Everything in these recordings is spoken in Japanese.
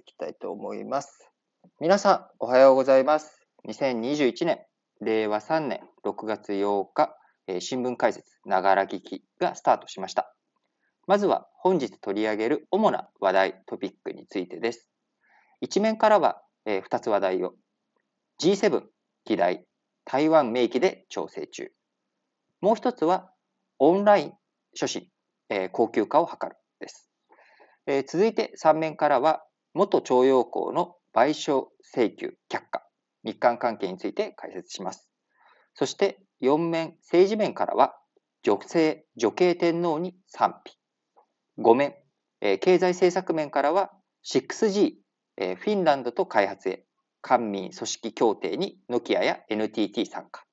いきたいと思います。皆さん、おはようございます。2021年、令和3年6月8日、えー、新聞解説、ながら聞きがスタートしました。まずは本日取り上げる主な話題、トピックについてです。一面からは、えー、2つ話題を。G7 議題、台湾名義で調整中。もう一つは、オンライン書信、えー、高級化を図るです。えー、続いて3面からは、元徴用工の賠償請求却下、日韓関係について解説します。そして4面、政治面からは、女性、女系天皇に賛否。5面、えー、経済政策面からは、6G、えー、フィンランドと開発へ、官民組織協定にノキアや NTT 参加。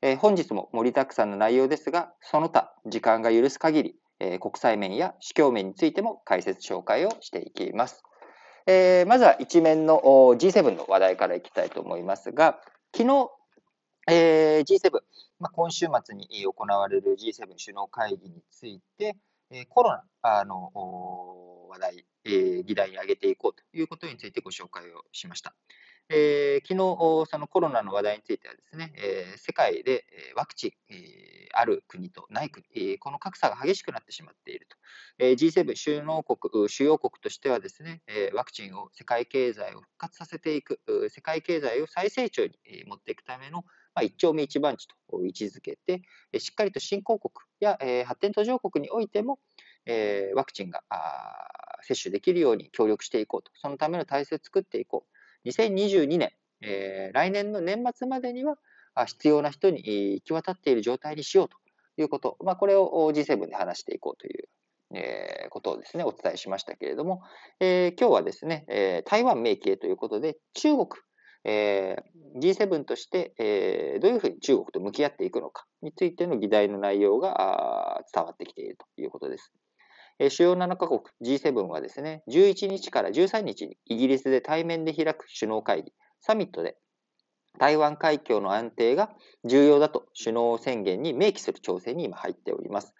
えー、本日も盛りだくさんの内容ですが、その他、時間が許す限り、えー、国際面や主教面についても解説紹介をしていきます。えー、まずは一面の G7 の話題からいきたいと思いますが、昨日、えー、G7、まあ、今週末に行われる G7 首脳会議について、えー、コロナの話題、えー、議題に挙げていこうということについてご紹介をしました。えー、昨日、そのコロナの話題についてはですね、えー、世界でワクチン、えー、ある国とない国、えー、この格差が激しくなってしまっていると。えー、G7 首脳国、主要国としてはですね、えー、ワクチンを世界経済を復活させていく、世界経済を再成長に持っていくための、まあ、一丁目一番地と位置づけて、しっかりと新興国や、えー、発展途上国においても、えー、ワクチンが接種できるように協力していこうと。そのための体制を作っていこう。2022年、えー、来年の年末までには必要な人に行き渡っている状態にしようということ、まあ、これを G7 で話していこうという、えー、ことをですね、お伝えしましたけれども、えー、今日はですね、えー、台湾名義へということで、中国、えー、G7 として、えー、どういうふうに中国と向き合っていくのかについての議題の内容が伝わってきているということですえ。主要7カ国 G7 はですね、11日から13日にイギリスで対面で開く首脳会議、サミットで台湾海峡の安定が重要だと首脳宣言に明記する調整に今入っております。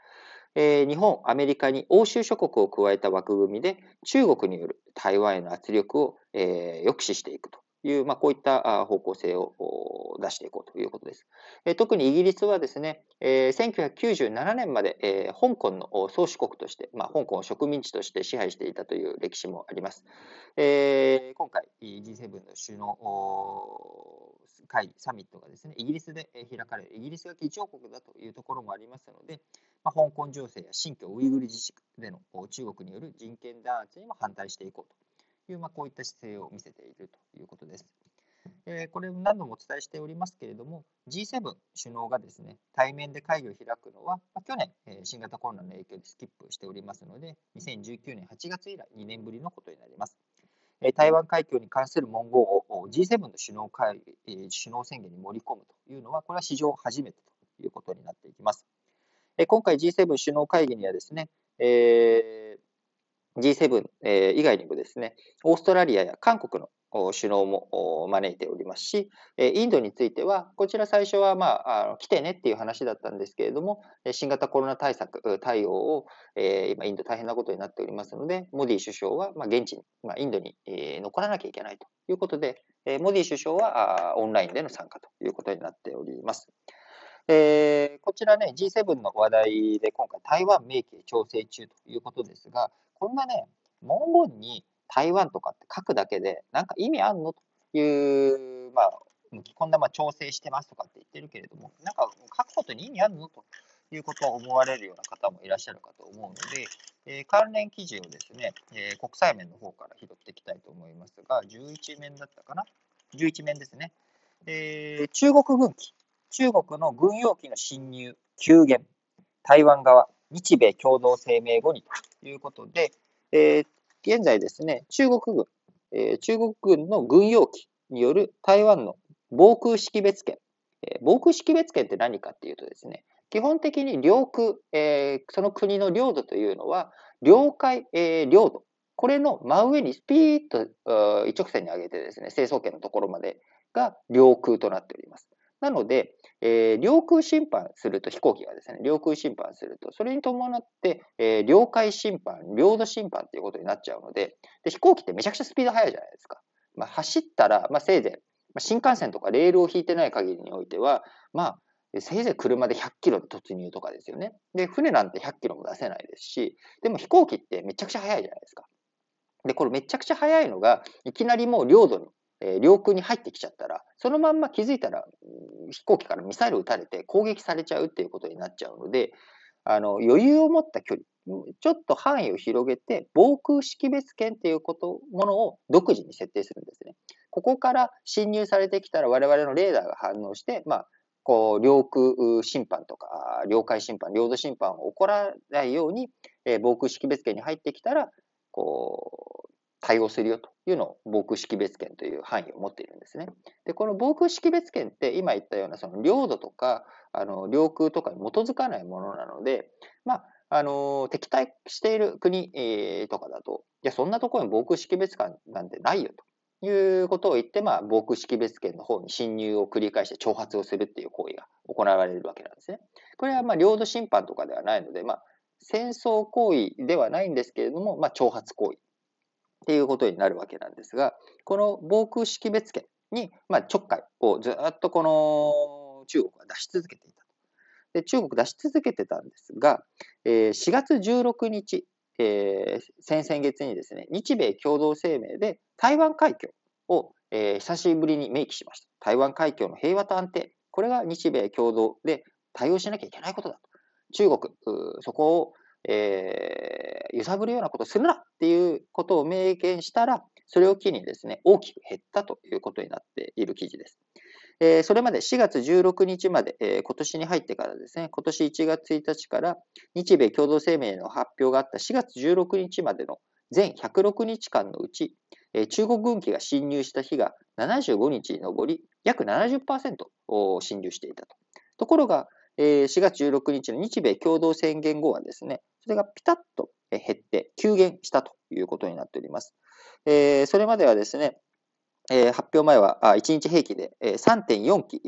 えー、日本、アメリカに欧州諸国を加えた枠組みで中国による台湾への圧力を、えー、抑止していくと。いう、まあ、こういった方向性を出していこうということです。特にイギリスはですね、1997年まで香港の宗主国として、まあ、香港を植民地として支配していたという歴史もあります。今回 G7 の首脳会議、サミットがですね、イギリスで開かれる、イギリスが議長国だというところもありますので、まあ、香港情勢や新疆ウイグル自治区での中国による人権弾圧にも反対していこうと。いう、まあ、こういった姿勢を見せているということです。えー、これ何度もお伝えしておりますけれども、G7 首脳がですね、対面で会議を開くのは、まあ、去年、えー、新型コロナの影響でスキップしておりますので、2019年8月以来2年ぶりのことになります。えー、台湾海峡に関する文言を G7 の首脳会、えー、首脳宣言に盛り込むというのは、これは史上初めてということになっていきます。えー、今回 G7 首脳会議にはですね、えー G7、え以外にもですね、オーストラリアや韓国の首脳も招いておりますし、インドについては、こちら最初は、まあ、あの来てねっていう話だったんですけれども、新型コロナ対策、対応を、え今、インド大変なことになっておりますので、モディ首相は、まあ、現地に、まあ、インドに、え残らなきゃいけないということで、えモディ首相はあオンラインでの参加ということになっております。えー、こちらね、G7 の話題で今回台湾名義調整中ということですが、こんなね、文言に台湾とかって書くだけで、なんか意味あんのという、まあ、こんなまあ調整してますとかって言ってるけれども、なんか書くことに意味あるのということを思われるような方もいらっしゃるかと思うので、えー、関連記事をですね、えー、国際面の方から拾っていきたいと思いますが、11面だったかな ?11 面ですね。えー、中国軍機、中国の軍用機の侵入、急減、台湾側、日米共同声明後にということで、えー、現在ですね、中国軍、えー、中国軍の軍用機による台湾の防空識別圏、えー、防空識別圏って何かっていうとですね、基本的に領空、えー、その国の領土というのは、領海、えー、領土、これの真上にスピーッと一直線に上げてですね、成層圏のところまでが領空となっております。なので、えー、領空侵犯すると、飛行機がですね、領空侵犯すると、それに伴って、えー、領海侵犯、領土侵犯っていうことになっちゃうので、で飛行機ってめちゃくちゃスピード速いじゃないですか。まあ、走ったら、まあ、せいぜい、まあ、新幹線とかレールを引いてない限りにおいては、まあ、せいぜい車で100キロで突入とかですよね。で、船なんて100キロも出せないですし、でも飛行機ってめちゃくちゃ速いじゃないですか。で、これめちゃくちゃ速いのが、いきなりもう領土にえー、領空に入ってきちゃったら、そのまんま気づいたら、飛行機からミサイル撃たれて攻撃されちゃうっていうことになっちゃうので、あの、余裕を持った距離、ちょっと範囲を広げて、防空識別圏っていうこと、ものを独自に設定するんですね。ここから侵入されてきたら我々のレーダーが反応して、まあ、こう、領空侵犯とか、領海侵犯、領土侵犯を起こらないように、えー、防空識別圏に入ってきたら、こう、対応するよというのを防空識別圏という範囲を持っているんですね。で、この防空識別圏って今言ったようなその領土とか、あの、領空とかに基づかないものなので、まあ、あの、敵対している国、えー、とかだと、いや、そんなところに防空識別圏なんてないよということを言って、まあ、防空識別圏の方に侵入を繰り返して挑発をするっていう行為が行われるわけなんですね。これはまあ、領土侵犯とかではないので、まあ、戦争行為ではないんですけれども、まあ、挑発行為っていうことになるわけなんですが、この防空識別圏に、まあ、ちょっかいをずっとこの中国は出し続けていた。で中国出し続けてたんですが、えー、4月16日、えー、先々月にですね、日米共同声明で台湾海峡を、えー、久しぶりに明記しました。台湾海峡の平和と安定、これが日米共同で対応しなきゃいけないことだと。中国、そこをえー、揺さぶるようなことをするなっていうことを明言したら、それを機にですね、大きく減ったということになっている記事です。えー、それまで4月16日まで、えー、今年に入ってからですね、今年1月1日から日米共同声明の発表があった4月16日までの全106日間のうち、えー、中国軍機が侵入した日が75日に上り、約70%を侵入していたと。ところが、え4月16日の日米共同宣言後はですね、それがピタッと減って急減したということになっております。えそれまではですね、え発表前は1日平均で3.4機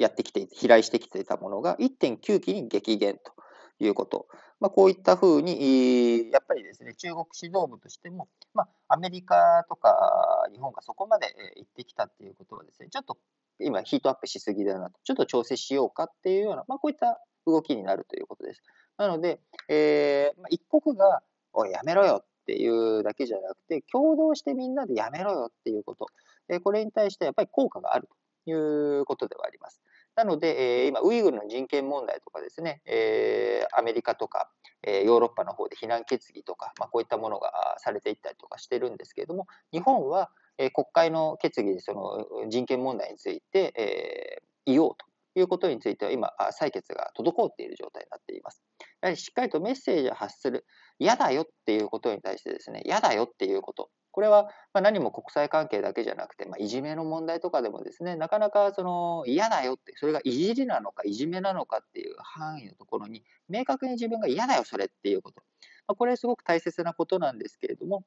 やってきて、飛来してきていたものが1.9機に激減ということ。まあ、こういったふうに、やっぱりですね、中国指導部としても、まあ、アメリカとか日本がそこまで行ってきたっていうことはですね、ちょっと今ヒートアップしすぎだなと、ちょっと調整しようかっていうような、まあ、こういった動きになるということです。なので、えー、ま、一国が、お、やめろよっていうだけじゃなくて、共同してみんなでやめろよっていうこと、えー、これに対してやっぱり効果があるということではあります。なので、えー、今、ウイグルの人権問題とかですね、えー、アメリカとか、えー、ヨーロッパの方で非難決議とか、まあ、こういったものがされていったりとかしてるんですけれども、日本は、えー、国会の決議でその人権問題について、えー、言おうということについては今、採決が滞っている状態になっています。やはりしっかりとメッセージを発する、嫌だよっていうことに対してですね、嫌だよっていうこと、これは何も国際関係だけじゃなくて、まあ、いじめの問題とかでもですね、なかなかその嫌だよって、それがいじりなのかいじめなのかっていう範囲のところに、明確に自分が嫌だよ、それっていうこと。まあ、これすごく大切なことなんですけれども、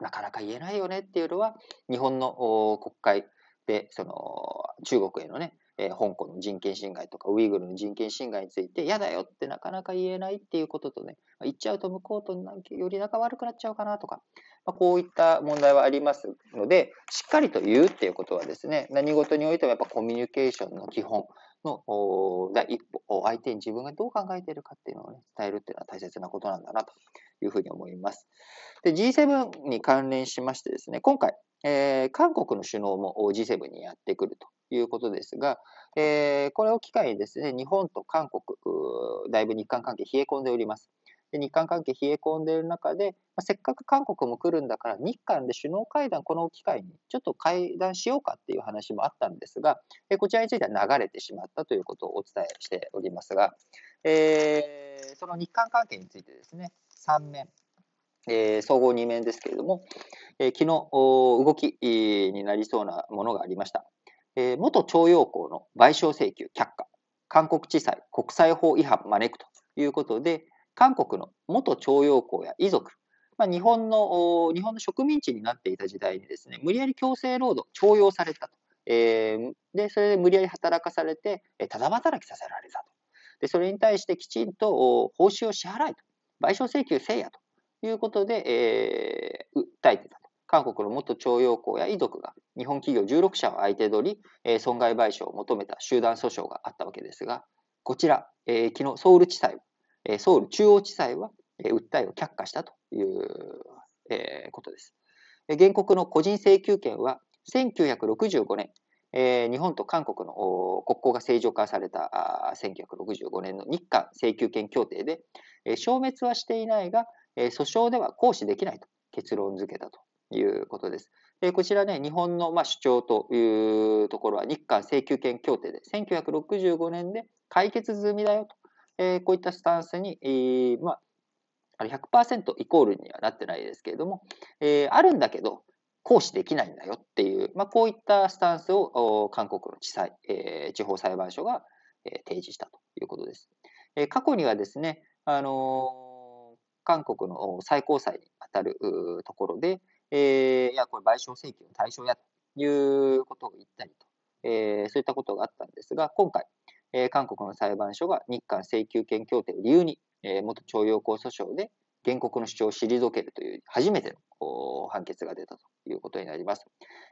なかなか言えないよねっていうのは、日本の国会で、その中国へのね、えー、香港の人権侵害とかウイグルの人権侵害について嫌だよってなかなか言えないっていうこととね、言っちゃうと向こうとより仲悪くなっちゃうかなとか、まあ、こういった問題はありますので、しっかりと言うっていうことはですね、何事においてもやっぱコミュニケーションの基本の第一歩を、相手に自分がどう考えているかっていうのをね、伝えるっていうのは大切なことなんだなというふうに思います。で、G7 に関連しましてですね、今回、えー、韓国の首脳も G7 にやってくるということですが、えー、これを機会にですね、日本と韓国、だいぶ日韓関係冷え込んでおります。で日韓関係冷え込んでいる中で、まあ、せっかく韓国も来るんだから、日韓で首脳会談、この機会にちょっと会談しようかっていう話もあったんですが、えこちらについては流れてしまったということをお伝えしておりますが、えー、その日韓関係についてですね、3面、えー、総合2面ですけれども、えー、昨日動きになりそうなものがありました。えー、元徴用工の賠償請求却下、韓国地裁国際法違反招くということで、韓国の元徴用工や遺族、まあ、日本の日本の植民地になっていた時代にですね、無理やり強制労働、徴用されたと。えー、で、それで無理やり働かされて、ただ働きさせられたと。で、それに対してきちんと報酬を支払いと。賠償請求せいやということで、えー、訴えてた。韓国の元徴用工や遺族が日本企業16社を相手取り、えー、損害賠償を求めた集団訴訟があったわけですが、こちら、えー、昨日ソウル地裁、えー、ソウル中央地裁は、えー、訴えを却下したという、えー、ことです。原告の個人請求権は1965年、えー、日本と韓国の国交が正常化された1965年の日韓請求権協定で、えー、消滅はしていないが、えー、訴訟では行使できないと結論付けたということです。でこちらね、日本のまあ主張というところは日韓請求権協定で1965年で解決済みだよと、えー、こういったスタンスに、えー、まあ、100%イコールにはなってないですけれども、えー、あるんだけど、行使できないんだよっていう、まあ、こういったスタンスを韓国の地裁、えー、地方裁判所が、え、提示したということです。えー、過去にはですね、あの韓国の最高裁に当たるところで、えいや、これ賠償請求の対象やということを言ったりと、えそういったことがあったんですが、今回、え韓国の裁判所が日韓請求権協定を理由に、え元徴用工訴訟で原告の主張を退けるという初めての判決が出たということになります。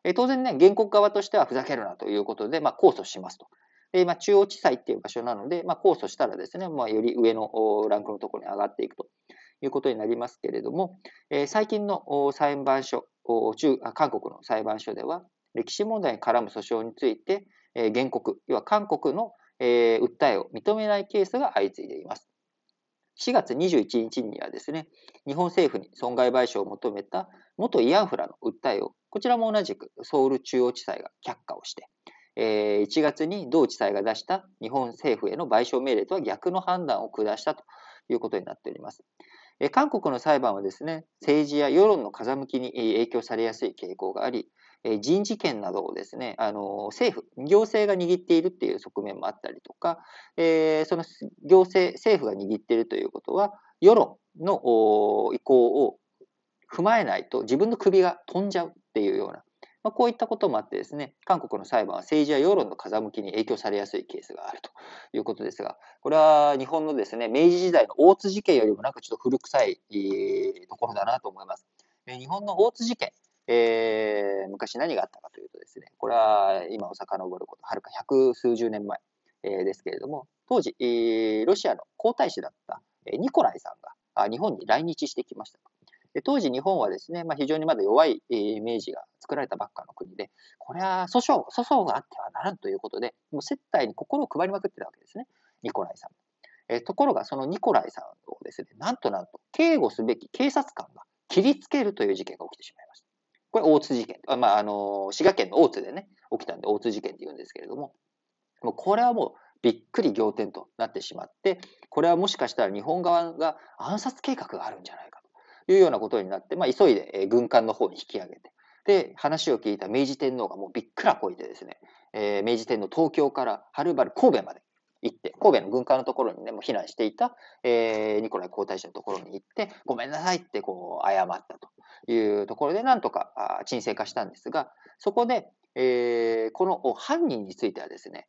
え当然ね、原告側としてはふざけるなということで、まあ、控訴しますと。で、ま、中央地裁っていう場所なので、まあ、控訴したらですね、まあ、より上のランクのところに上がっていくということになりますけれども、えー、最近の裁判所、中韓国の裁判所では、歴史問題に絡む訴訟について、えー、原告、要は韓国の、えー、訴えを認めないケースが相次いでいます。4月21日にはですね、日本政府に損害賠償を求めた元慰安婦らの訴えを、こちらも同じくソウル中央地裁が却下をして、え1月に同地裁が出した日本政府への賠償命令とは逆の判断を下したということになっております。韓国の裁判はですね、政治や世論の風向きに影響されやすい傾向があり、人事権などをですね、あの政府、行政が握っているっていう側面もあったりとか、その行政、政府が握っているということは、世論の意向を踏まえないと自分の首が飛んじゃうっていうような、まあ、こういったこともあってですね、韓国の裁判は政治や世論の風向きに影響されやすいケースがあるということですが、これは日本のですね、明治時代の大津事件よりもなんかちょっと古臭いところだなと思います。日本の大津事件、えー、昔何があったかというとですね、これは今を遡ること、はるか百数十年前、えー、ですけれども、当時、えー、ロシアの皇太子だったニコライさんが日本に来日してきました。で当時日本はですね、まあ、非常にまだ弱いイメージが作られたばっかの国で、これは訴訟、訴訟があってはならんということで、もう接待に心を配りまくってたわけですね、ニコライさん。えところが、そのニコライさんをですね、なんとなんと、警護すべき警察官が切りつけるという事件が起きてしまいました。これ、大津事件。あまあ、あの、滋賀県の大津でね、起きたんで、大津事件って言うんですけれども、もうこれはもう、びっくり仰天となってしまって、これはもしかしたら日本側が暗殺計画があるんじゃないかいうようなことになって、まあ、急いで軍艦の方に引き上げて、で、話を聞いた明治天皇がもうびっくらこいてですね、えー、明治天皇東京からはるばる神戸まで行って、神戸の軍艦のところにね、もう避難していた、えー、ニコライ皇太子のところに行って、ごめんなさいってこう謝ったというところで、なんとか沈静化したんですが、そこで、えー、この犯人についてはですね、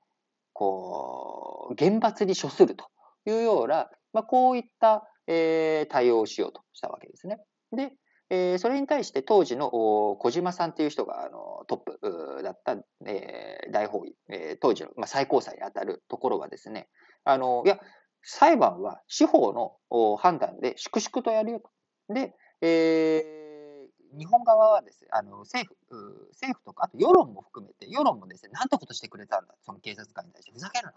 こう、厳罰に処するというような、まあ、こういった、えー、対応しようとしたわけですね。で、えー、それに対して当時の小島さんという人があのトップだった、えー、大法院、えー、当時の、まあ、最高裁に当たるところはですね、あの、いや、裁判は司法の判断で粛々とやるよと。で、えー日本側はですね、あの政府、政府とか、あと世論も含めて、世論もですね、なんてことしてくれたんだ、その警察官に対して、ふざけるな。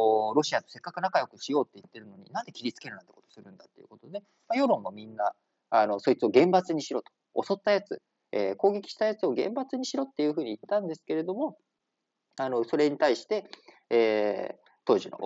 こう、ロシアとせっかく仲良くしようって言ってるのに、なんで切りつけるなんてことするんだっていうことで、まあ、世論もみんな、あの、そいつを厳罰にしろと。襲ったやつ、えー、攻撃したやつを厳罰にしろっていうふうに言ったんですけれども、あの、それに対して、えー、当時の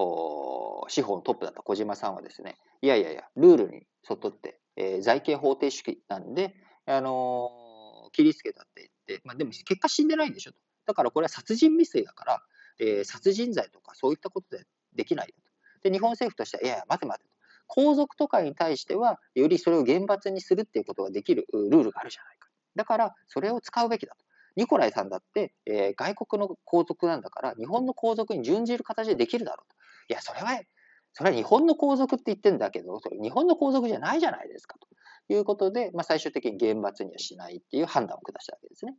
司法のトップだった小島さんはですね、いやいやいや、ルールに沿って、えー、財形法定主義なんで、あの、切りつけたって言って、まあ、でも結果死んでないんでしょと。だからこれは殺人未遂だから、えー、殺人罪とかそういったことでできないと。で、日本政府としては、いやいや、待て待てと。皇族とかに対しては、よりそれを厳罰にするっていうことができるルールがあるじゃないか。だから、それを使うべきだと。ニコライさんだって、えー、外国の皇族なんだから、日本の皇族に準じる形でできるだろうと。いや、それは、それは日本の皇族って言ってんだけど、それ日本の皇族じゃないじゃないですか、ということで、まあ、最終的に厳罰にはしないっていう判断を下したわけですね。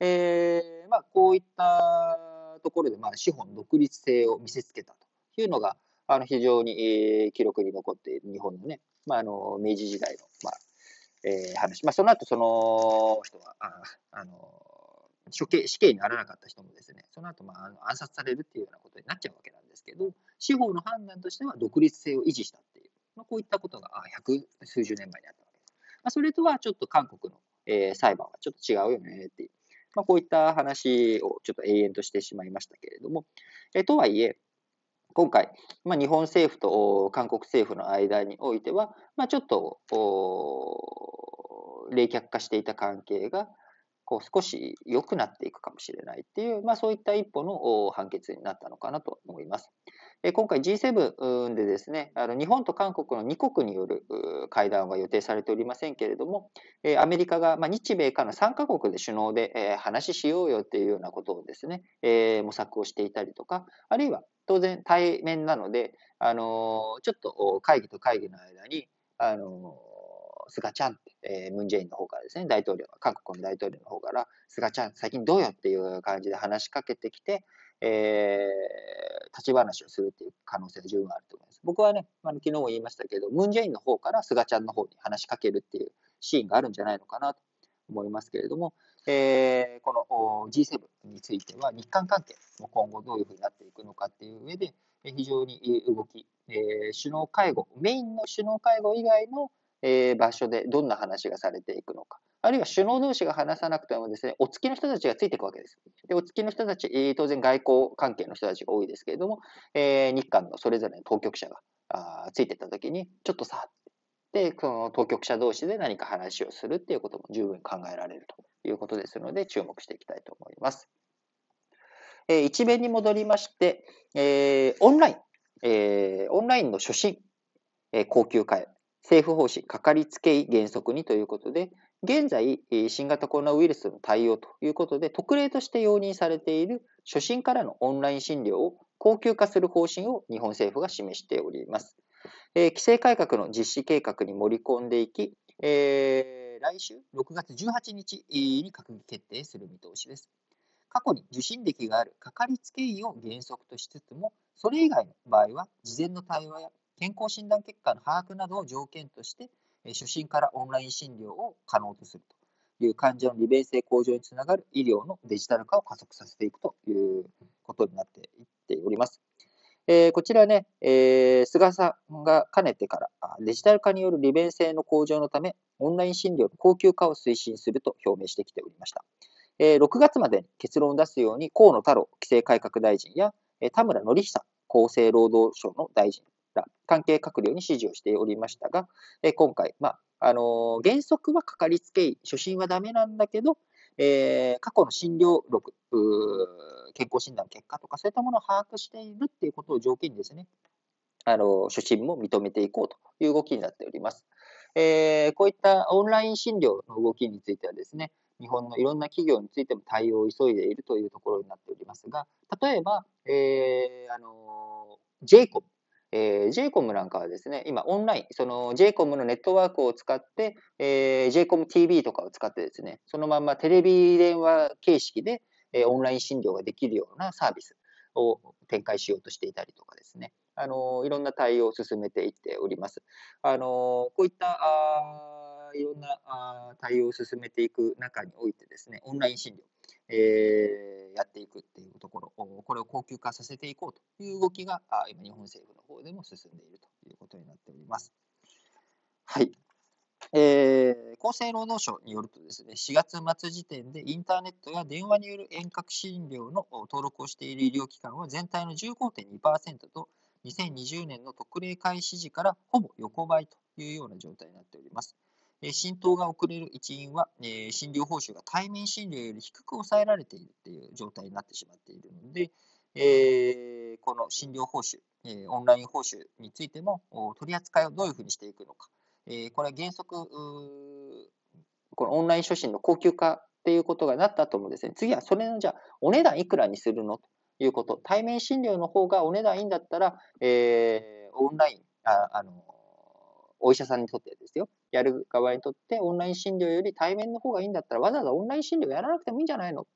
えー、まあ、こういったところで、まあ、資本独立性を見せつけたというのが、あの非常に、えー、記録に残っている日本のね、まあ、あの明治時代の、まあえー、話。まあ、その後、その人は、ああの処刑死刑にならなかった人もですね、その後、まあ、あの暗殺されるっていうようなことになっちゃうわけなんですけど、司法の判断としては独立性を維持したっていう、まあ、こういったことが百数十年前にあったわけです。まあ、それとはちょっと韓国の、えー、裁判はちょっと違うよねっていう、まあ、こういった話をちょっと永遠としてしまいましたけれども、え、とはいえ、今回、まあ、日本政府と韓国政府の間においては、まあ、ちょっと冷却化していた関係がこう少し良くなっていくかもしれないっていう、まあ、そういった一歩の判決になったのかなと思います。今回 G7 でですね、あの日本と韓国の2国による会談は予定されておりませんけれども、アメリカが、ま、日米韓の3カ国で首脳で話しようよっていうようなことをですね、模索をしていたりとか、あるいは当然対面なので、あのちょっと会議と会議の間に、あの菅ちゃんって、え、ムン・ジェインの方からですね、大統領、韓国の大統領の方から、菅ちゃん、最近どうよっていう感じで話しかけてきて、えー、立ち話をするっていう可能性が十分あると思います。僕はね、あの昨日も言いましたけど、ムン・ジェインの方から菅ちゃんの方に話しかけるっていうシーンがあるんじゃないのかなと思いますけれども、えー、この G7 については日韓関係も今後どういうふうになっていくのかっていう上で、非常に動き、えー、首脳会合、メインの首脳会合以外のえ、場所でどんな話がされていくのか。あるいは首脳同士が話さなくてもですね、お付きの人たちがついていくわけです。で、お付きの人たち、当然外交関係の人たちが多いですけれども、えー、日韓のそれぞれの当局者があついていったときに、ちょっとさ、で、その当局者同士で何か話をするっていうことも十分考えられるということですので、注目していきたいと思います。えー、一面に戻りまして、えー、オンライン、えー、オンラインの初診、えー、高級化へ、政府方針、かかりつけ医原則にということで、現在、新型コロナウイルスの対応ということで、特例として容認されている初診からのオンライン診療を高級化する方針を日本政府が示しております。えー、規制改革の実施計画に盛り込んでいき、えー、来週6月18日に閣議決定する見通しです。過去に受診歴があるかかりつけ医を原則としつつも、それ以外の場合は、事前の対話や健康診断結果の把握などを条件として、初診からオンライン診療を可能とするという患者の利便性向上につながる医療のデジタル化を加速させていくということになっていっております。えー、こちらね、えー、菅さんがかねてからデジタル化による利便性の向上のため、オンライン診療の高級化を推進すると表明してきておりました。えー、6月までに結論を出すように河野太郎規制改革大臣や田村典久厚生労働省の大臣関係閣僚に指示をしておりましたが、え今回、まあ、あのー、原則はかかりつけ医、初診はダメなんだけど、えー、過去の診療録、健康診断結果とか、そういったものを把握しているっていうことを条件にですね、あの、初診も認めていこうという動きになっております。えー、こういったオンライン診療の動きについてはですね、日本のいろんな企業についても対応を急いでいるというところになっておりますが、例えば、えー、あの、JCOM、えー、JCOM なんかはですね、今オンライン、その JCOM のネットワークを使って、えー、JCOM TV とかを使ってですね、そのままテレビ電話形式で、えー、オンライン診療ができるようなサービスを展開しようとしていたりとかですね、あのいろんな対応を進めていっております。あのこういったあいろんなあ対応を進めていく中においてですね、オンライン診療、えー、やっていくっていうところ、これを高級化させていこうという動きが、今、日本政府の方でも進んでいるということになっております。はい。えー、厚生労働省によるとですね、4月末時点でインターネットや電話による遠隔診療の登録をしている医療機関は全体の15.2%と、2020年の特例開始時からほぼ横ばいというような状態になっております。浸透が遅れる一因は、え、診療報酬が対面診療より低く抑えられているという状態になってしまっているので、え、この診療報酬、え、オンライン報酬についても取り扱いをどういうふうにしていくのか、え、これは原則、このオンライン初診の高級化っていうことがなったともですね、次はそれのじゃあ、お値段いくらにするのということ。対面診療の方がお値段いいんだったら、え、オンライン、ああの、お医者さんにとってですよ。やる側にとってオンライン診療より対面の方がいいんだったらわざわざオンライン診療やらなくてもいいんじゃないの？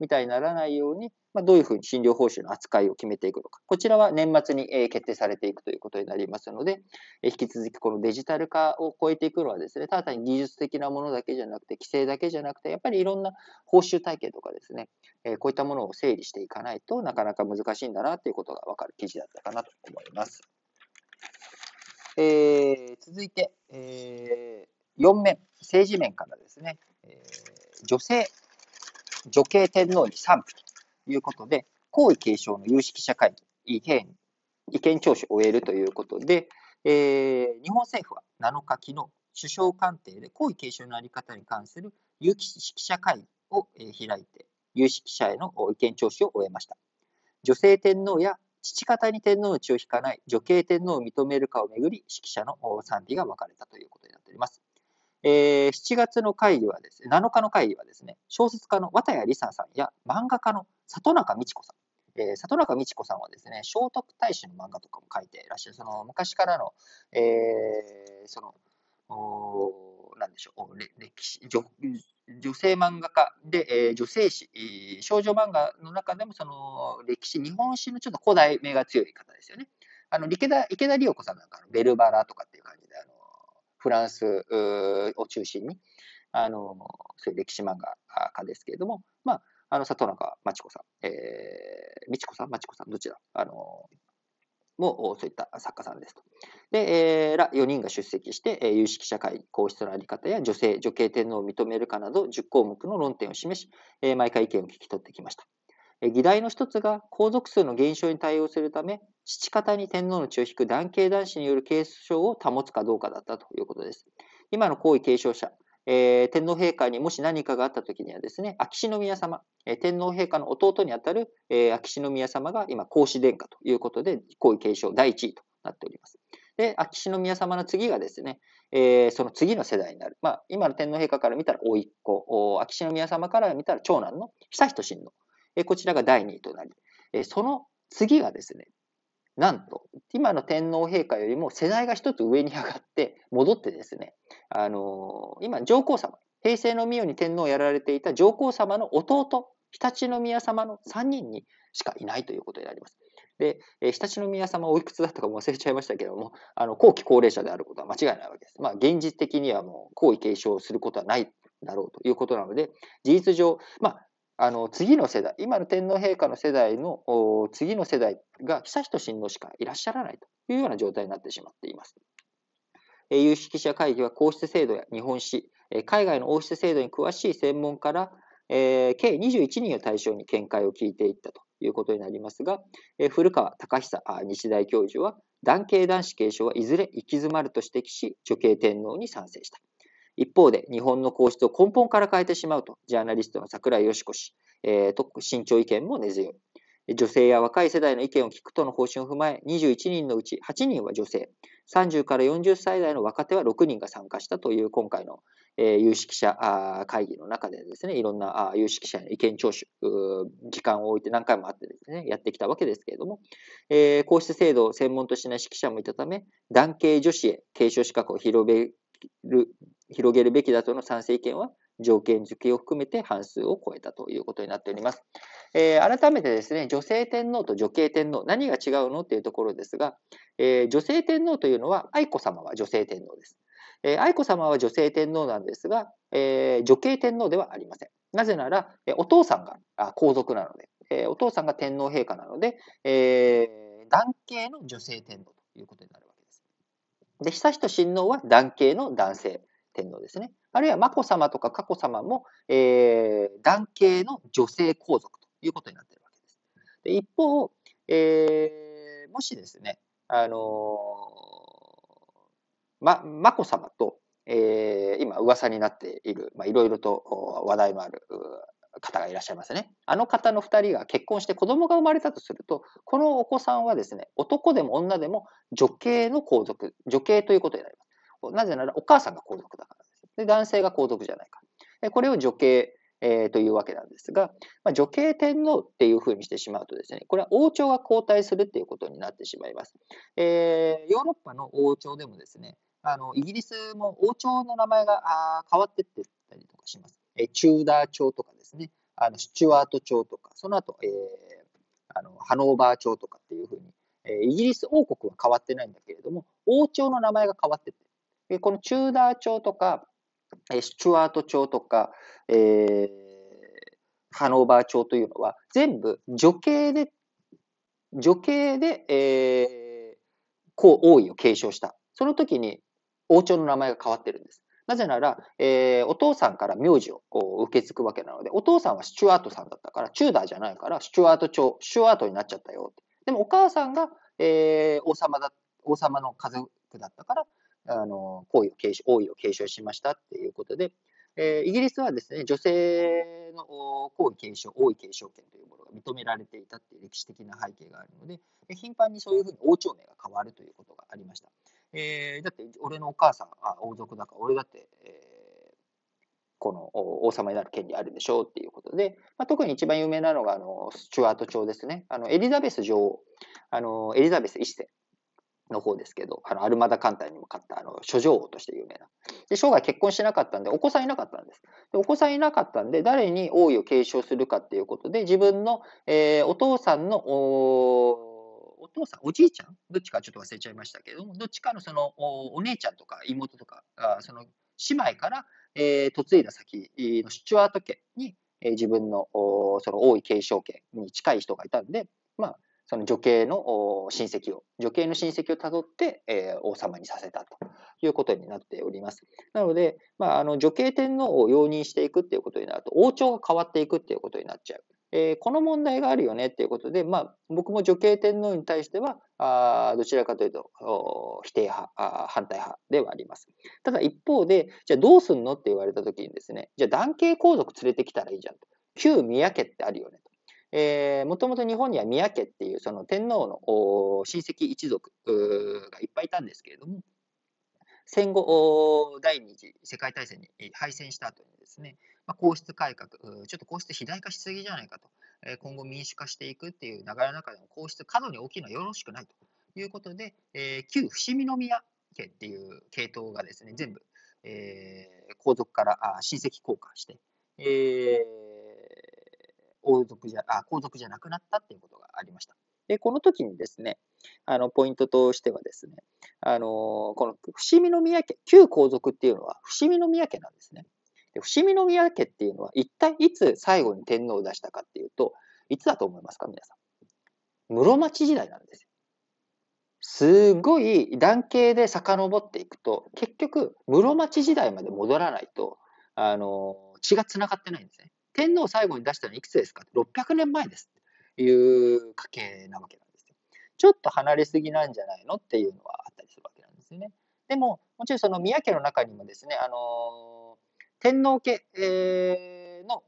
みたいにならないように、まあ、どういうふうに診療報酬の扱いを決めていくのか。こちらは年末に決定されていくということになりますので、引き続きこのデジタル化を超えていくのはですね、ただ単に技術的なものだけじゃなくて、規制だけじゃなくて、やっぱりいろんな報酬体系とかですね、こういったものを整理していかないとなかなか難しいんだなということがわかる記事だったかなと思います。えー、続いて、えー、4面、政治面からですね、えー、女性女系天皇に賛否ということで、皇位継承の有識者会議、意見、意見聴取を終えるということで、えー、日本政府は7日、昨日、首相官邸で皇位継承のあり方に関する有識者会議を開いて、有識者への意見聴取を終えました。女性天皇や父方に天皇の血を引かない女系天皇を認めるかをめぐり、識者の賛否が分かれたということになっております。えー、7月の会議はですね、7日の会議はですね、小説家の綿谷りささんや漫画家の里中美智子さん、えー、里中美智子さんはですね、聖徳太子の漫画とかも書いていらっしゃる、その昔からの、えー、その、おなんでしょう、歴史女、女性漫画家。で、えー、女性誌、少女漫画の中でもその歴史、日本史のちょっと古代目が強い方ですよね。あの池田池田理代子さんなんかのベルバラとかっていう感じで、あのフランスを中心に、あの、そういう歴史漫画家ですけれども、まあ、あの、里中真知子さん、えー、美智子さん、真知子さん、どちら？あの、もそういった作家さんですと。で、えー、ら4人が出席して、えー、有識者会、皇室の在り方や女性、女系天皇を認めるかなど10項目の論点を示し、えー、毎回意見を聞き取ってきました。え議題の一つが皇族数の減少に対応するため、父方に天皇の血を引く男系男子による継承を保つかどうかだったということです。今の皇位継承者、えー、天皇陛下にもし何かがあったときにはですね、秋篠宮様、え、天皇陛下の弟にあたる、えー、秋篠宮様が今、皇嗣殿下ということで、皇位継承第一位となっております。で、秋篠宮様の次がですね、えー、その次の世代になる。まあ、今の天皇陛下から見たら甥っ子、秋篠宮様から見たら長男の悠仁親王。えこちらが第2位となり、えその次がですね、なんと、今の天皇陛下よりも世代が一つ上に上がって戻ってですね、あのー、今、上皇様、平成の御代に天皇をやられていた上皇様の弟、常陸宮様の3人にしかいないということになります。で、え常陸宮様おいくつだったか忘れちゃいましたけども、あの、後期高齢者であることは間違いないわけです。まあ、現実的にはもう、皇位継承することはないだろうということなので、事実上、まあ、あの、次の世代、今の天皇陛下の世代の次の世代が悠仁親王しかいらっしゃらないというような状態になってしまっています。有識者会議は皇室制度や日本史、海外の王室制度に詳しい専門家ら、えー、計21人を対象に見解を聞いていったということになりますが、えー、古川隆久日大教授は、男系男子継承はいずれ行き詰まると指摘し、女系天皇に賛成した。一方で、日本の皇室を根本から変えてしまうと、ジャーナリストの桜井義子氏、えー、と慎重意見も根強い。女性や若い世代の意見を聞くとの方針を踏まえ、21人のうち8人は女性、30から40歳代の若手は6人が参加したという今回の、えー、有識者会議の中でですね、いろんな有識者の意見聴取、時間を置いて何回もあってですね、やってきたわけですけれども、えー、皇室制度を専門としない指揮者もいたため、男系女子へ継承資格を広める広げるべきだとの賛成意見は条件付けを含めて半数を超えたということになっております。えー、改めてですね、女性天皇と女系天皇、何が違うのっていうところですが、えー、女性天皇というのは、愛子様は女性天皇です。えー、愛子様は女性天皇なんですが、え、女系天皇ではありません。なぜなら、お父さんが皇族なので、えお父さんが天皇陛下なので、え男系の女性天皇ということになるわけです。で、悠仁親王は男系の男性。天皇ですね。あるいは眞子さまとか佳子さまも、えー、男系の女性皇族ということになっているわけです。で一方、えー、もしですね、あのー、ま、眞子さまと、えー、今噂になっている、まあ、いろいろと話題のある方がいらっしゃいますね。あの方の2人が結婚して子供が生まれたとすると、このお子さんはですね、男でも女でも女系の皇族、女系ということになります。なぜならお母さんが皇族だからです。で、男性が皇族じゃないか。これを女系、えー、というわけなんですが、まあ、女系天皇っていうふうにしてしまうとですね、これは王朝が交代するっていうことになってしまいます。えー、ヨーロッパの王朝でもですね、あのイギリスも王朝の名前があ変わってってたりとかします。チューダー朝とかですね、あのスチュワート朝とか、その後、えー、あのハノーバー朝とかっていうふうに、えイギリス王国は変わってないんだけれども、王朝の名前が変わってて、でこのチューダー朝とか、えスチュワート朝とか、えー、ハノーバー朝というのは、全部女系で、女系で、えー、こう、王位を継承した。その時に王朝の名前が変わってるんです。なぜなら、えー、お父さんから名字をこう受け継ぐわけなので、お父さんはスチュワートさんだったから、チューダーじゃないから、スチュワート朝、スチュワートになっちゃったよ。でもお母さんが、えー、王様だ、王様の家族だったから、あの、皇位を継承、王位を継承しましたっていうことで、えー、イギリスはですね、女性の皇位継承、王位継承権というものが認められていたっていう歴史的な背景があるので、頻繁にそういうふうに王朝名が変わるということがありました。えー、だって、俺のお母さんは王族だから、俺だって、えー、この王様になる権利あるでしょうっていうことで、まあ、特に一番有名なのが、あの、スチュワート朝ですね。あの、エリザベス女王、あの、エリザベス一世の方ですけど、あの、アルマダ艦隊にも勝った、あの、諸女王として有名な。で、生涯結婚しなかったんで、お子さんいなかったんです。で、お子さんいなかったんで、誰に王位を継承するかっていうことで、自分の、えー、お父さんの、お父さん、おじいちゃん？どっちかちょっと忘れちゃいましたけども、どっちかのそのお、お姉ちゃんとか妹とか、あその姉妹から、えー、嫁いだ先のスチュワート家に、えー、自分のおその王位継承権に近い人がいたんで、まあ、その女系の親戚を、女系の親戚をたどって、えー、王様にさせたということになっております。なので、まあ、あの女系天皇を容認していくっていうことになると、王朝が変わっていくっていうことになっちゃう。えー、この問題があるよねっていうことで、まあ、僕も女系天皇に対しては、あどちらかというと、否定派あ、反対派ではあります。ただ一方で、じゃあどうすんのって言われたときにですね、じゃあ男系皇族連れてきたらいいじゃんと。旧宮家ってあるよねと。えー、もともと日本には宮家っていうその天皇の親戚一族がいっぱいいたんですけれども、戦後、第二次世界大戦に敗戦した後にですね、まあ、皇室改革、ちょっと皇室肥大化しすぎじゃないかと、え今後民主化していくっていう流れの中でも皇室過度に大きいのはよろしくないということで、えー、旧伏見宮家っていう系統がですね、全部、えー、皇族からあ親戚降下して、えー王族じゃ、あ、皇族じゃなくなったっていうことがありました。で、この時にですね、あの、ポイントとしてはですね、あの、この伏見宮家、旧皇族っていうのは伏見宮家なんですね。で伏見宮家っていうのは一体いつ最後に天皇を出したかっていうと、いつだと思いますか、皆さん。室町時代なんです。すごい男系で遡っていくと、結局、室町時代まで戻らないと、あの、血が繋がってないんですね。天皇最後に出したのいくつですか ?600 年前ですっていう家系なわけなんですよ。ちょっと離れすぎなんじゃないの？っていうのはあったりするわけなんですよね。でも、もちろんその宮家の中にもですね、あの天皇家、えー、の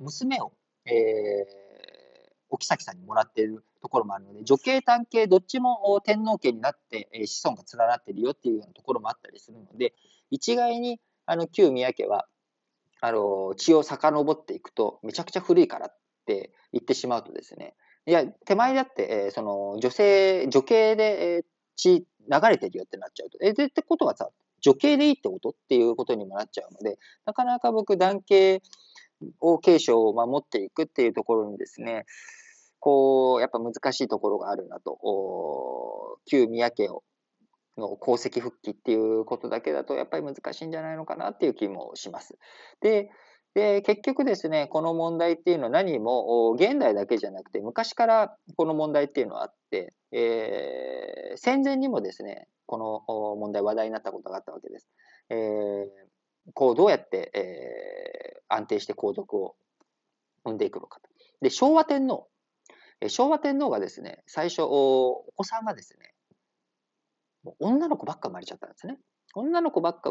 娘を、えー、お妃さんにもらっているところもあるので、女系、単系、どっちも天皇家になって、え子孫が連なっているよっていうようなところもあったりするので、一概にあの旧宮家はあの、血を遡っていくと、めちゃくちゃ古いからって言ってしまうとですね、いや、手前だって、えー、その、女性、女系で、えー、血流れてるよってなっちゃうと、え、でってことはさ、女系でいいってことっていうことにもなっちゃうので、なかなか僕、男系を継承を守っていくっていうところにですね、こう、やっぱ難しいところがあるなと、旧宮家をの功績復帰っていうことだけだとやっぱり難しいんじゃないのかなっていう気もします。で、で結局ですね、この問題っていうのは何も現代だけじゃなくて昔からこの問題っていうのはあって、えー、戦前にもですね、この問題話題になったことがあったわけです。えー、こうどうやって、えー、安定して皇族を生んでいくのかと。で、昭和天皇。昭和天皇がですね、最初、お子さんがですね、女の子ばっか生まれちゃったんですね。女の子ばっか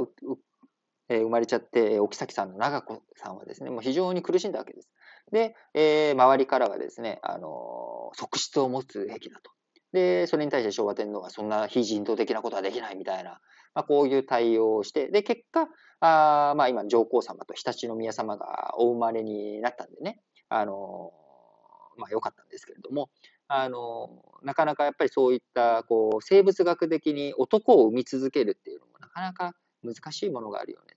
えー、生まれちゃって、お妃さんの長子さんはですね、もう非常に苦しんだわけです。で、えー、周りからはですね、あのー、側室を持つべきだと。で、それに対して昭和天皇はそんな非人道的なことはできないみたいな、まあ、こういう対応をして、で、結果、あまあ今上皇様と常陸宮様がお生まれになったんでね、あの、まあ良かったんですけれども、あの、なかなかやっぱりそういった、こう、生物学的に男を産み続けるっていうのもなかなか難しいものがあるよね。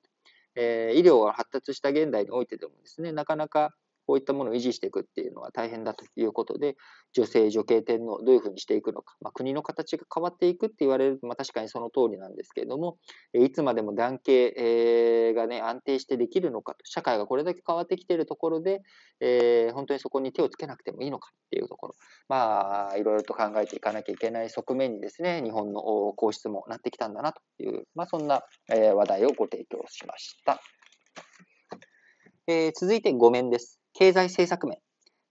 え、医療が発達した現代においてでもですね、なかなかこういったものを維持していくっていうのは大変だということで、女性女系天皇どういうふうにしていくのか、まあ、国の形が変わっていくって言われると、まあ、確かにその通りなんですけれども、いつまでも男系がね、安定してできるのかと、社会がこれだけ変わってきているところで、えー、本当にそこに手をつけなくてもいいのかっていうところ、まあ、いろいろと考えていかなきゃいけない側面にですね、日本の皇室もなってきたんだなという、まあ、そんな話題をご提供しました。えー、続いて5面です。経済政策面、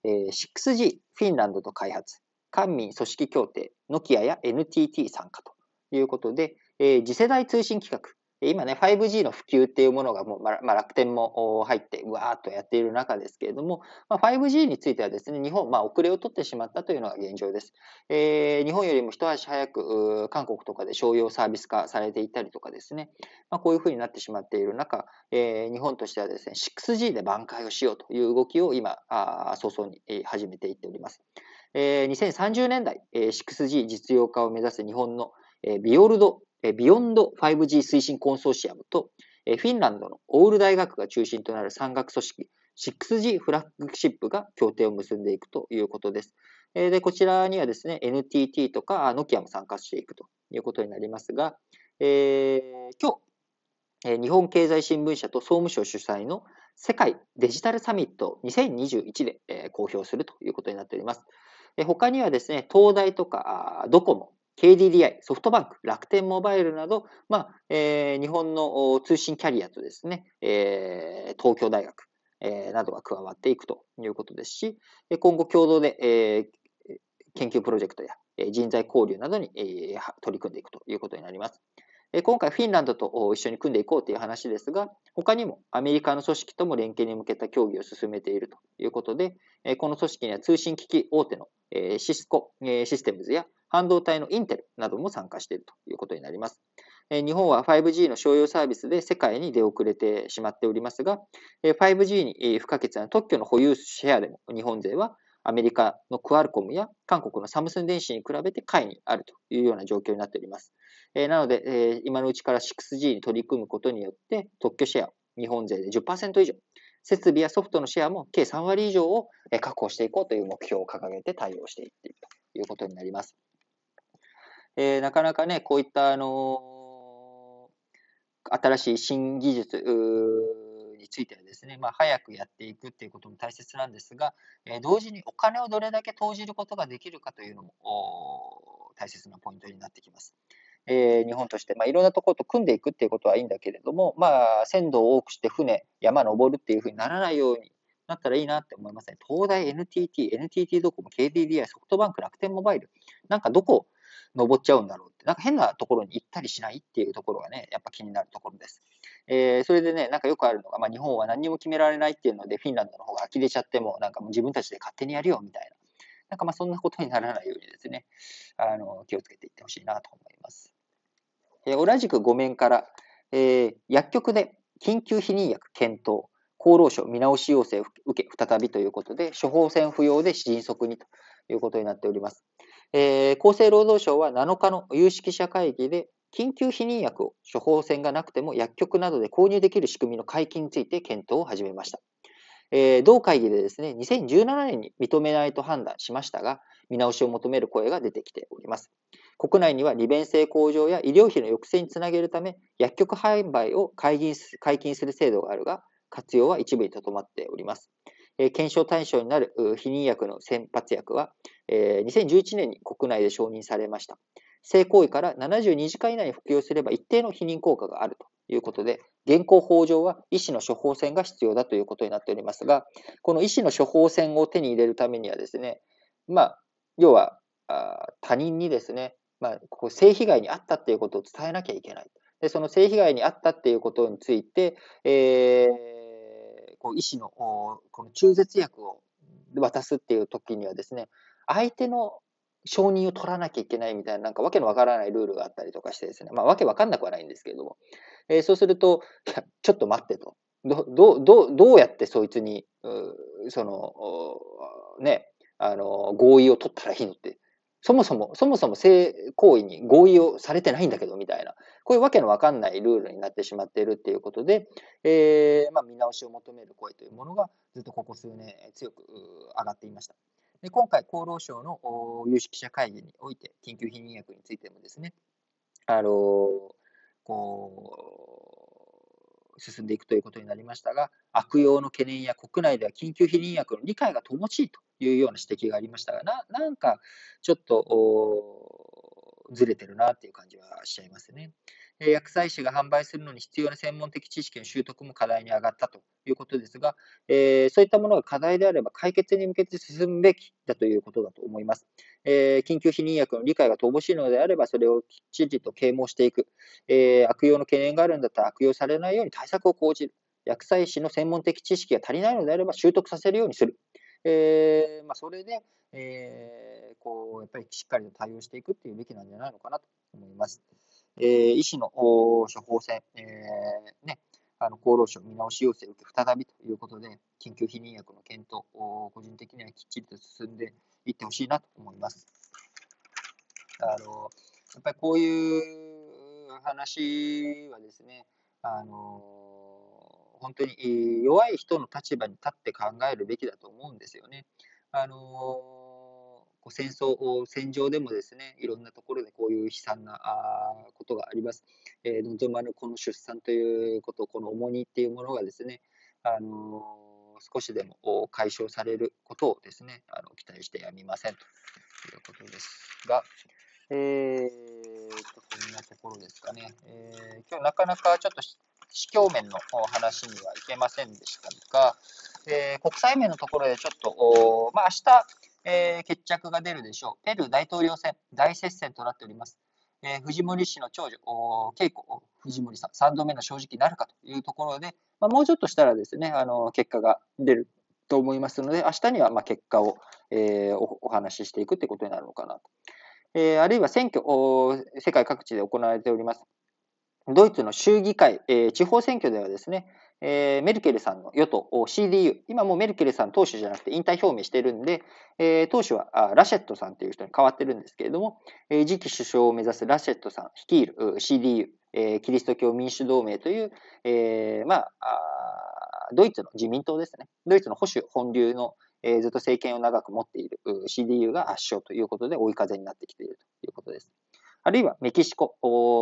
えー、6G フィンランドと開発、官民組織協定、ノキアや NTT 参加ということで、えー、次世代通信規格、今ね、5G の普及っていうものがもう、まあ、楽天も入って、うわーっとやっている中ですけれども、まあ、5G についてはですね、日本、まあ、遅れを取ってしまったというのが現状です。えー、日本よりも一足早く、韓国とかで商用サービス化されていたりとかですね、まあ、こういうふうになってしまっている中、えー、日本としてはですね、6G で挽回をしようという動きを今、あ早々に始めていっております。えー、2030年代、6G 実用化を目指す日本のビヨルドビヨンド 5G 推進コンソーシアムと、フィンランドのオウル大学が中心となる産学組織 6G フラッグシップが協定を結んでいくということです。で、こちらにはですね、NTT とかノキアも参加していくということになりますが、えー、今日、日本経済新聞社と総務省主催の世界デジタルサミット2021で公表するということになっております。他にはですね、東大とかドコモ、KDDI、ソフトバンク、楽天モバイルなど、まあ、えー、日本の通信キャリアとですね、えー、東京大学、えー、などが加わっていくということですし、今後共同で、えー、研究プロジェクトや人材交流などに、えー、取り組んでいくということになります。今回フィンランドと一緒に組んでいこうという話ですが、他にもアメリカの組織とも連携に向けた協議を進めているということで、この組織には通信機器大手のシスコシステムズや半導体のインテルなども参加しているということになります。日本は 5G の商用サービスで世界に出遅れてしまっておりますが、5G に不可欠な特許の保有シェアでも日本勢はアメリカのクアルコムや韓国のサムスン電子に比べて下位にあるというような状況になっております。なので、今のうちから 6G に取り組むことによって特許シェア、日本勢で10%以上、設備やソフトのシェアも計3割以上を確保していこうという目標を掲げて対応していっているということになります。えー、なかなかね、こういった、あの、新しい新技術についてはですね、まあ、早くやっていくっていうことも大切なんですが、えー、同時にお金をどれだけ投じることができるかというのも大切なポイントになってきます。えー、日本として、まあ、いろんなところと組んでいくっていうことはいいんだけれども、まあ、鮮度を多くして船、山登るっていうふうにならないようになったらいいなって思いますね。東大、NTT、NTT ドコモ、KDDI、ソフトバンク、楽天モバイル、なんかどこ登っちゃうんだろうって、なんか変なところに行ったりしないっていうところがね、やっぱ気になるところです。えー、それでね、なんかよくあるのが、まあ、日本は何にも決められないっていうので、フィンランドの方が呆れちゃっても、なんかもう自分たちで勝手にやるよみたいな。なんかまあそんなことにならないようにですね、あの、気をつけていってほしいなと思います。えー、同じく5面から、えー、薬局で緊急避妊薬検討、厚労省見直し要請を受け、再びということで、処方箋不要で迅速にということになっております。えー、厚生労働省は7日の有識者会議で、緊急避妊薬を処方箋がなくても薬局などで購入できる仕組みの解禁について検討を始めました。えー、同会議でですね、2017年に認めないと判断しましたが、見直しを求める声が出てきております。国内には利便性向上や医療費の抑制につなげるため、薬局販売を解禁する制度があるが、活用は一部にとどまっております。検証対象になる避妊薬の先発薬は、2011年に国内で承認されました。性行為から72時間以内に服用すれば一定の避妊効果があるということで、現行法上は医師の処方箋が必要だということになっておりますが、この医師の処方箋を手に入れるためにはですね、まあ、要はあ他人にですね、まあ、ここ性被害に遭ったっていうことを伝えなきゃいけない。で、その性被害に遭ったっていうことについて、えーこう医師のこの中絶薬を渡すっていう時にはですね、相手の承認を取らなきゃいけないみたいな、なんかわけのわからないルールがあったりとかしてですね、まあわけわかんなくはないんですけれども、えー、そうすると、いや、ちょっと待ってと。ど、ど、どどうやってそいつに、その、ね、あの、合意を取ったらいいのって、そもそも、そもそも性行為に合意をされてないんだけど、みたいな、こういうわけのわかんないルールになってしまっているっていうことで、えー、まあ、見直しを求める声というものが、ずっとここ数年強く上がっていました。で今回、厚労省の有識者会議において、緊急避妊薬についてもですね、あのこう、進んでいくということになりましたが、悪用の懸念や国内では緊急避妊薬の理解が乏しいというような指摘がありましたが、ななんかちょっとずれてるなっていう感じはしちゃいますね。薬剤師が販売するのに必要な専門的知識の習得も課題に上がったということですが、えー、そういったものが課題であれば解決に向けて進むべきだということだと思います。えー、緊急避妊薬の理解が乏しいのであれば、それをきっちりと啓蒙していく、えー、悪用の懸念があるんだったら悪用されないように対策を講じる。薬剤師の専門的知識が足りないのであれば習得させるようにする。えまあ、それで、え、こうやっぱりしっかりと対応していくっていうべきなんじゃないのかなと思います。えー、医師の処方箋、えーね、あの厚労省見直し要請を受け再びということで、緊急避妊薬の検討、個人的にはきっちりと進んでいってほしいなと思います。あのやっぱりこういう話はですね、あの本当に弱い人の立場に立って考えるべきだと思うんですよね。あの戦争、戦場でもですね、いろんなところでこういう悲惨なあことがあります。えー、望まぬこの出産ということ、この重荷っていうものがですね、あのー、少しでも解消されることをですね、あの期待してやみませんということですが、えー、と、こんなところですかね。えー、今日なかなかちょっと市況面の話にはいけませんでしたが、えー、国際面のところでちょっと、まあ、明日、えー、決着が出るでしょう。ペルー大統領選、大接戦となっております。えー、藤森氏の長女、恵子藤森さん、3度目の正直なるかというところで、まあ、もうちょっとしたらですね、あの結果が出ると思いますので、明日にはま結果を、えー、お話ししていくということになるのかなと。えー、あるいは選挙、世界各地で行われております。ドイツの州議会、えー、地方選挙ではですね、えー、メルケルさんの与党 CDU、今もうメルケルさん党首じゃなくて引退表明してるんで、えー、党首はラシェットさんという人に変わってるんですけれども、えー、次期首相を目指すラシェットさん率いる CDU、えー、キリスト教民主同盟という、えー、まああ、ドイツの自民党ですね。ドイツの保守本流の、えー、ずっと政権を長く持っている CDU が圧勝ということで追い風になってきているということです。あるいはメキシコ、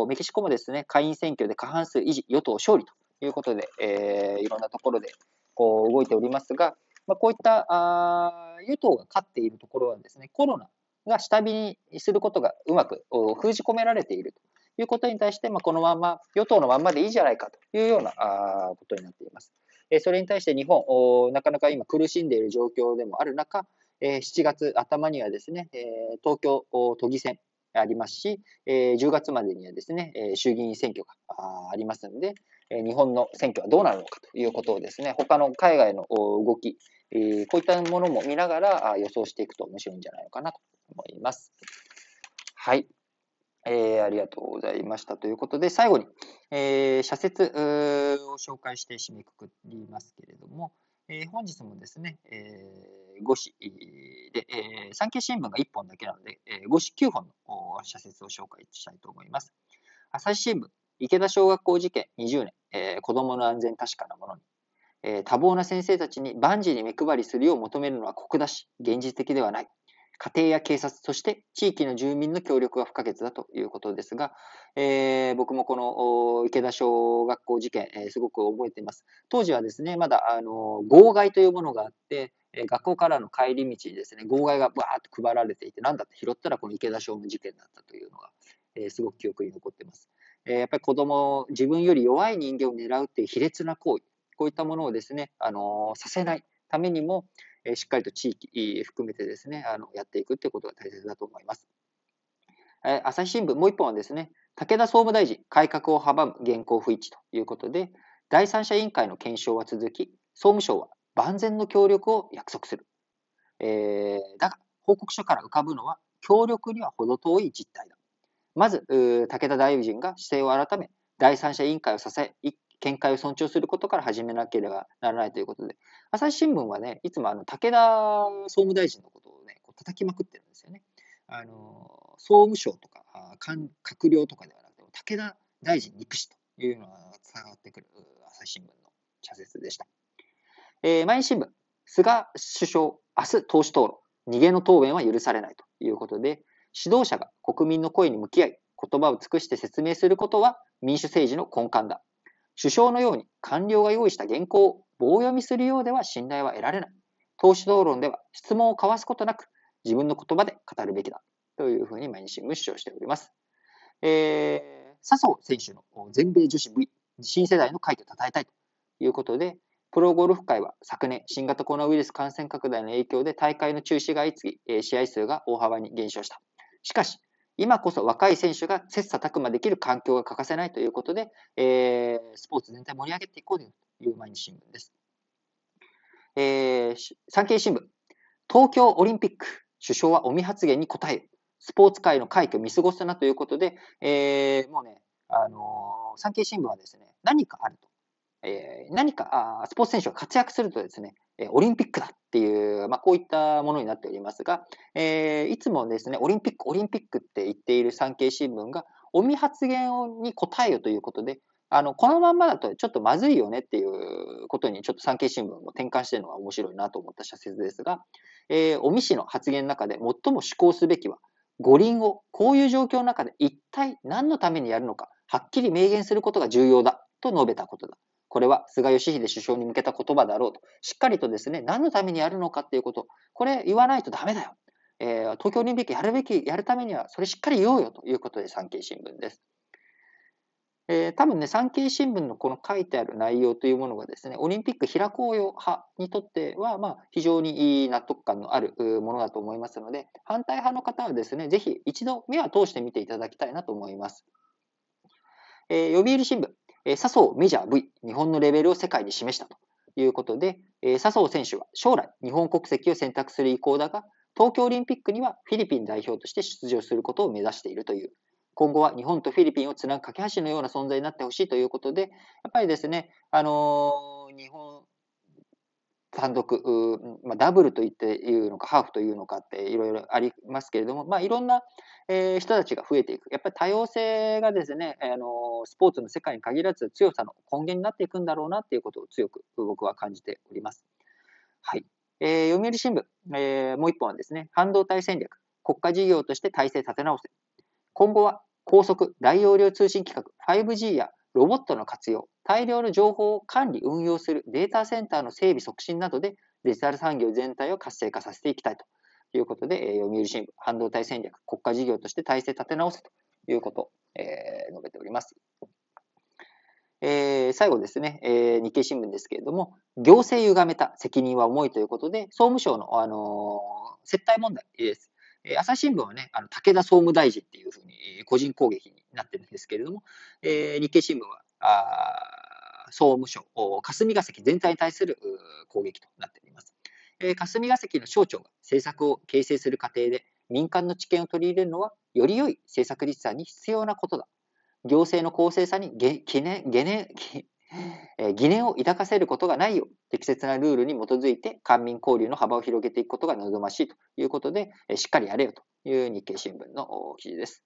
メキシコもですね、下院選挙で過半数維持、与党勝利ということで、えー、いろんなところでこう動いておりますが、まあ、こういったあ与党が勝っているところはですね、コロナが下火にすることがうまく封じ込められているということに対して、まあ、このまま与党のままでいいじゃないかというようなあことになっています。えそれに対して日本なかなか今苦しんでいる状況でもある中、え7月頭にはですね、え東京都議選ありますし、え10月までにはですね、え衆議院選挙がありますので、日本の選挙はどうなるのかということをですね、他の海外の動き、こういったものも見ながら予想していくと面白いんじゃないのかなと思います。はい。えー、ありがとうございました。ということで、最後に、えー、社説を紹介して締めくくりますけれども、えー、本日もですね、えー、5紙で、えー、産経新聞が1本だけなので、えー、5紙9本の社説を紹介したいと思います。朝日新聞、池田小学校事件20年、えー、子供の安全確かなものに、えー、多忙な先生たちに万事に目配りするよう求めるのは酷だし、現実的ではない。家庭や警察、そして地域の住民の協力が不可欠だということですが、えー、僕もこの池田小学校事件、えー、すごく覚えています。当時はですね、まだあの号外というものがあって、え学校からの帰り道にですね、号外がバーッと配られていて、なんだって拾ったらこの池田小の事件だったというのが、えー、すごく記憶に残ってます。えやっぱり子供、自分より弱い人間を狙うっていう卑劣な行為、こういったものをですね、あのさせないためにも、えしっかりと地域含めてですね、あのやっていくっていうことが大切だと思います。え朝日新聞、もう一本はですね、武田総務大臣、改革を阻む現行不一致ということで、第三者委員会の検証は続き、総務省は万全の協力を約束する。えー、だが、報告書から浮かぶのは協力には程遠い実態だ。まず、武田大臣が姿勢を改め、第三者委員会を支え、見解を尊重することから始めなければならないということで、朝日新聞はね、いつもあの武田総務大臣のことをね、こう叩きまくってるんですよね。あの総務省とか閣僚とかではなくて、武田大臣憎しというのが伝わってくる朝日新聞の社説でした。えー、毎日新聞、菅首相、明日党首討論、逃げの答弁は許されないということで、指導者が国民の声に向き合い、言葉を尽くして説明することは民主政治の根幹だ。首相のように官僚が用意した原稿を棒読みするようでは信頼は得られない。党首討論では質問を交わすことなく自分の言葉で語るべきだ。というふうに毎日新聞主張しております。えー、笹生選手の全米女子 V、新世代の快挙を称えたいということで、プロゴルフ界は昨年、新型コロナウイルス感染拡大の影響で大会の中止が相次ぎ、試合数が大幅に減少した。しかし、今こそ若い選手が切磋琢磨できる環境が欠かせないということで、えー、スポーツ全体盛り上げていこうという毎日新聞です。えー、産経新聞、東京オリンピック、首相は尾身発言に答えスポーツ界の快挙を見過ごすなということで、えー、もうね、あのー、産経新聞はですね、何かあると。えー、何かあスポーツ選手が活躍するとですね、オリンピックだっていう、まあ、こういったものになっておりますが、えー、いつもですね、オリンピック、オリンピックって言っている産経新聞が、尾身発言に答えよということで、あの、このまんまだとちょっとまずいよねっていうことにちょっと産経新聞も転換してるのが面白いなと思った社説ですが、えー、尾身氏の発言の中で最も施行すべきは、五輪をこういう状況の中で一体何のためにやるのか、はっきり明言することが重要だと述べたことだ。これは菅義偉首相に向けた言葉だろうと。しっかりとですね、何のためにやるのかっていうこと、これ言わないとダメだよ。えー、東京オリンピックやるべき、やるためには、それしっかり言おうよということで産経新聞です。えー、多分ね、産経新聞のこの書いてある内容というものがですね、オリンピック開こうよ派にとっては、まあ、非常にいい納得感のあるものだと思いますので、反対派の方はですね、ぜひ一度目は通してみていただきたいなと思います。えー、読売新聞、え笹生メジャー V、日本のレベルを世界に示したということで、え笹生選手は将来日本国籍を選択する意向だが、東京オリンピックにはフィリピン代表として出場することを目指しているという、今後は日本とフィリピンをつなぐ架け橋のような存在になってほしいということで、やっぱりですね、あのー、日本単独、まあ、ダブルと言っていうのか、ハーフというのかっていろいろありますけれども、まあ、いろんな、えー、人たちが増えていく。やっぱり多様性がですね、あのスポーツの世界に限らず強さの根源になっていくんだろうなっていうことを強く僕は感じております。はい。えー、読売新聞、えー、もう一本はですね、半導体戦略、国家事業として体制立て直せ。今後は高速大容量通信規格 5G やロボットの活用、大量の情報を管理、運用するデータセンターの整備促進などでデジタル産業全体を活性化させていきたいということで、えー、読売新聞、半導体戦略、国家事業として体制立て直すということを、えー、述べております。えー、最後ですね、えー、日経新聞ですけれども、行政歪めた責任は重いということで、総務省の、あのー、接待問題です。え、朝日新聞はね、あの武田総務大臣っていうふうに個人攻撃になってるんですけれども、え、日経新聞は、あ総務省、霞が関全体に対する攻撃となっております。え、霞が関の省庁が政策を形成する過程で民間の知見を取り入れるのは、より良い政策立案に必要なことだ。行政の公正さに疑念、疑念、疑念を抱かせることがないよう、適切なルールに基づいて官民交流の幅を広げていくことが望ましいということで、しっかりやれよという日経新聞の記事です。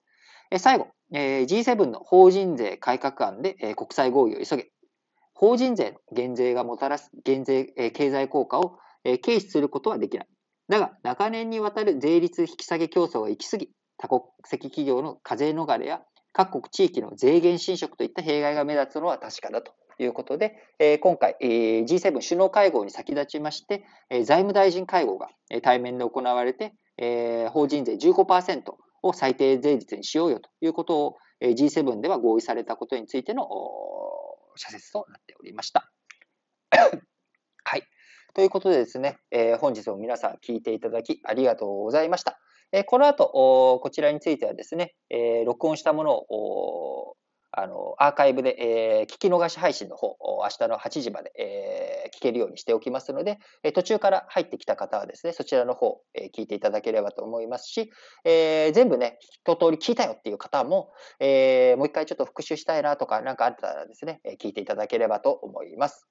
最後、G7 の法人税改革案で国際合意を急げ。法人税の減税がもたらす減税経済効果を軽視することはできない。だが、長年にわたる税率引き下げ競争が行き過ぎ、多国籍企業の課税逃れや各国地域の税源侵食といった弊害が目立つのは確かだということで、今回 G7 首脳会合に先立ちまして、財務大臣会合が対面で行われて、法人税15%を最低税率にしようよということを G7 では合意されたことについての社説となっておりました。はい。ということでですね、え、本日も皆さん聞いていただきありがとうございました。え、この後、こちらについてはですね、え、録音したものをあの、アーカイブで、えー、聞き逃し配信の方、明日の8時まで、えー、聞けるようにしておきますので、え途中から入ってきた方はですね、そちらの方、え聞いていただければと思いますし、え、全部ね、一通り聞いたよっていう方も、えもう一回ちょっと復習したいなとか、なんかあったらですね、聞いていただければと思います。